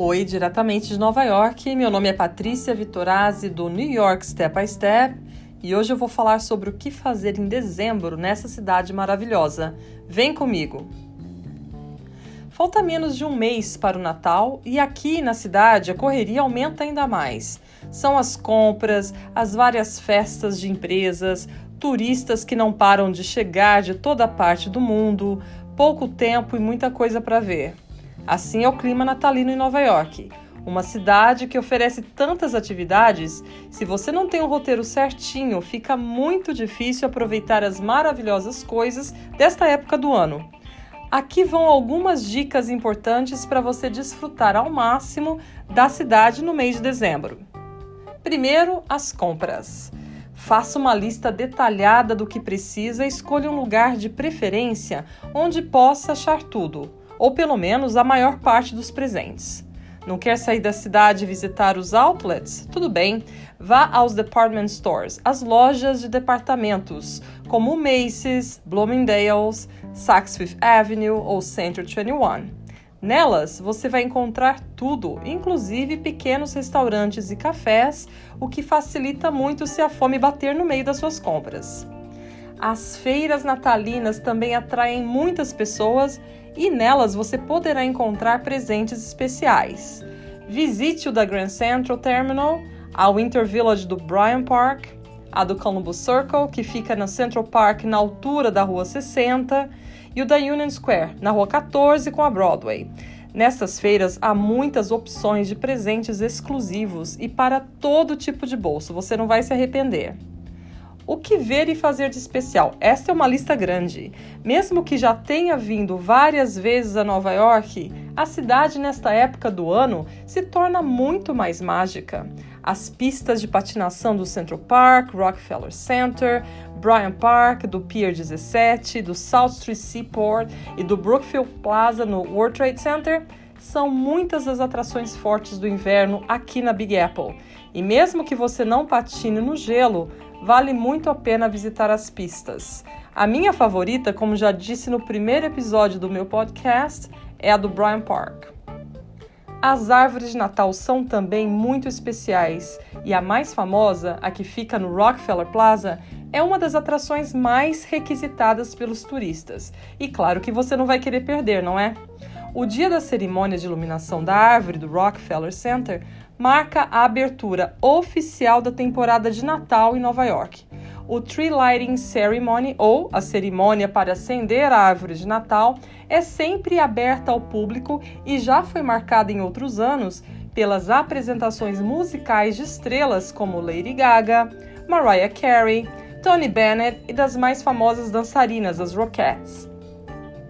Oi, diretamente de Nova York. Meu nome é Patrícia Vitorazzi do New York Step by Step e hoje eu vou falar sobre o que fazer em dezembro nessa cidade maravilhosa. Vem comigo! Falta menos de um mês para o Natal e aqui na cidade a correria aumenta ainda mais. São as compras, as várias festas de empresas, turistas que não param de chegar de toda parte do mundo, pouco tempo e muita coisa para ver. Assim é o clima natalino em Nova York. Uma cidade que oferece tantas atividades, se você não tem um roteiro certinho, fica muito difícil aproveitar as maravilhosas coisas desta época do ano. Aqui vão algumas dicas importantes para você desfrutar ao máximo da cidade no mês de dezembro. Primeiro, as compras. Faça uma lista detalhada do que precisa e escolha um lugar de preferência onde possa achar tudo ou pelo menos a maior parte dos presentes. Não quer sair da cidade e visitar os outlets? Tudo bem, vá aos department stores, as lojas de departamentos, como Macy's, Bloomingdale's, Saks Fifth Avenue ou Center 21. Nelas você vai encontrar tudo, inclusive pequenos restaurantes e cafés, o que facilita muito se a fome bater no meio das suas compras. As feiras natalinas também atraem muitas pessoas e nelas você poderá encontrar presentes especiais. Visite o da Grand Central Terminal, a Winter Village do Bryant Park, a do Columbus Circle, que fica na Central Park na altura da Rua 60, e o da Union Square, na Rua 14 com a Broadway. Nestas feiras há muitas opções de presentes exclusivos e para todo tipo de bolso, você não vai se arrepender. O que ver e fazer de especial? Esta é uma lista grande. Mesmo que já tenha vindo várias vezes a Nova York, a cidade nesta época do ano se torna muito mais mágica. As pistas de patinação do Central Park, Rockefeller Center, Bryant Park, do Pier 17, do South Street Seaport e do Brookfield Plaza no World Trade Center são muitas as atrações fortes do inverno aqui na Big Apple. E mesmo que você não patine no gelo, vale muito a pena visitar as pistas. A minha favorita, como já disse no primeiro episódio do meu podcast, é a do Bryant Park. As árvores de Natal são também muito especiais e a mais famosa, a que fica no Rockefeller Plaza, é uma das atrações mais requisitadas pelos turistas. E claro que você não vai querer perder, não é? O dia da cerimônia de iluminação da árvore do Rockefeller Center marca a abertura oficial da temporada de Natal em Nova York. O Tree Lighting Ceremony, ou a cerimônia para acender a árvore de Natal, é sempre aberta ao público e já foi marcada em outros anos pelas apresentações musicais de estrelas como Lady Gaga, Mariah Carey, Tony Bennett e das mais famosas dançarinas, as Rockettes.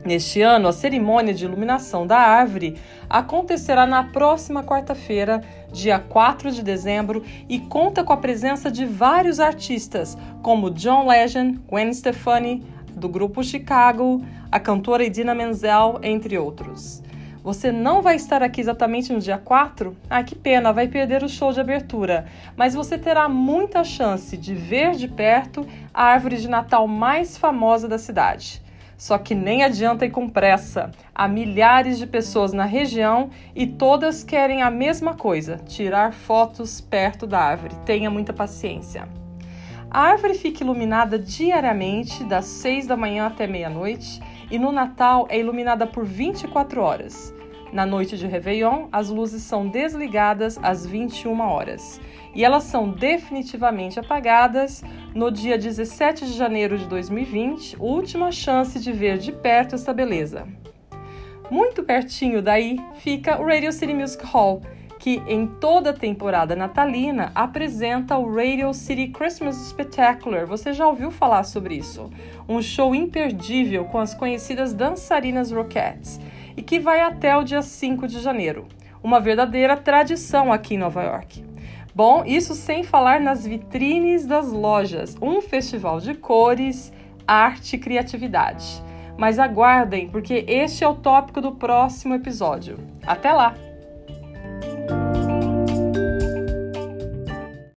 Neste ano, a cerimônia de iluminação da árvore acontecerá na próxima quarta-feira, dia 4 de dezembro, e conta com a presença de vários artistas, como John Legend, Gwen Stefani, do grupo Chicago, a cantora Idina Menzel, entre outros. Você não vai estar aqui exatamente no dia 4? Ah, que pena, vai perder o show de abertura. Mas você terá muita chance de ver de perto a árvore de Natal mais famosa da cidade. Só que nem adianta ir com pressa. Há milhares de pessoas na região e todas querem a mesma coisa: tirar fotos perto da árvore. Tenha muita paciência. A árvore fica iluminada diariamente, das 6 da manhã até meia-noite, e no Natal é iluminada por 24 horas. Na noite de Réveillon, as luzes são desligadas às 21 horas e elas são definitivamente apagadas no dia 17 de janeiro de 2020, última chance de ver de perto essa beleza. Muito pertinho daí fica o Radio City Music Hall, que em toda a temporada natalina apresenta o Radio City Christmas Spectacular. Você já ouviu falar sobre isso? Um show imperdível com as conhecidas dançarinas Rockettes e que vai até o dia 5 de janeiro. Uma verdadeira tradição aqui em Nova York. Bom, isso sem falar nas vitrines das lojas, um festival de cores, arte e criatividade. Mas aguardem, porque este é o tópico do próximo episódio. Até lá!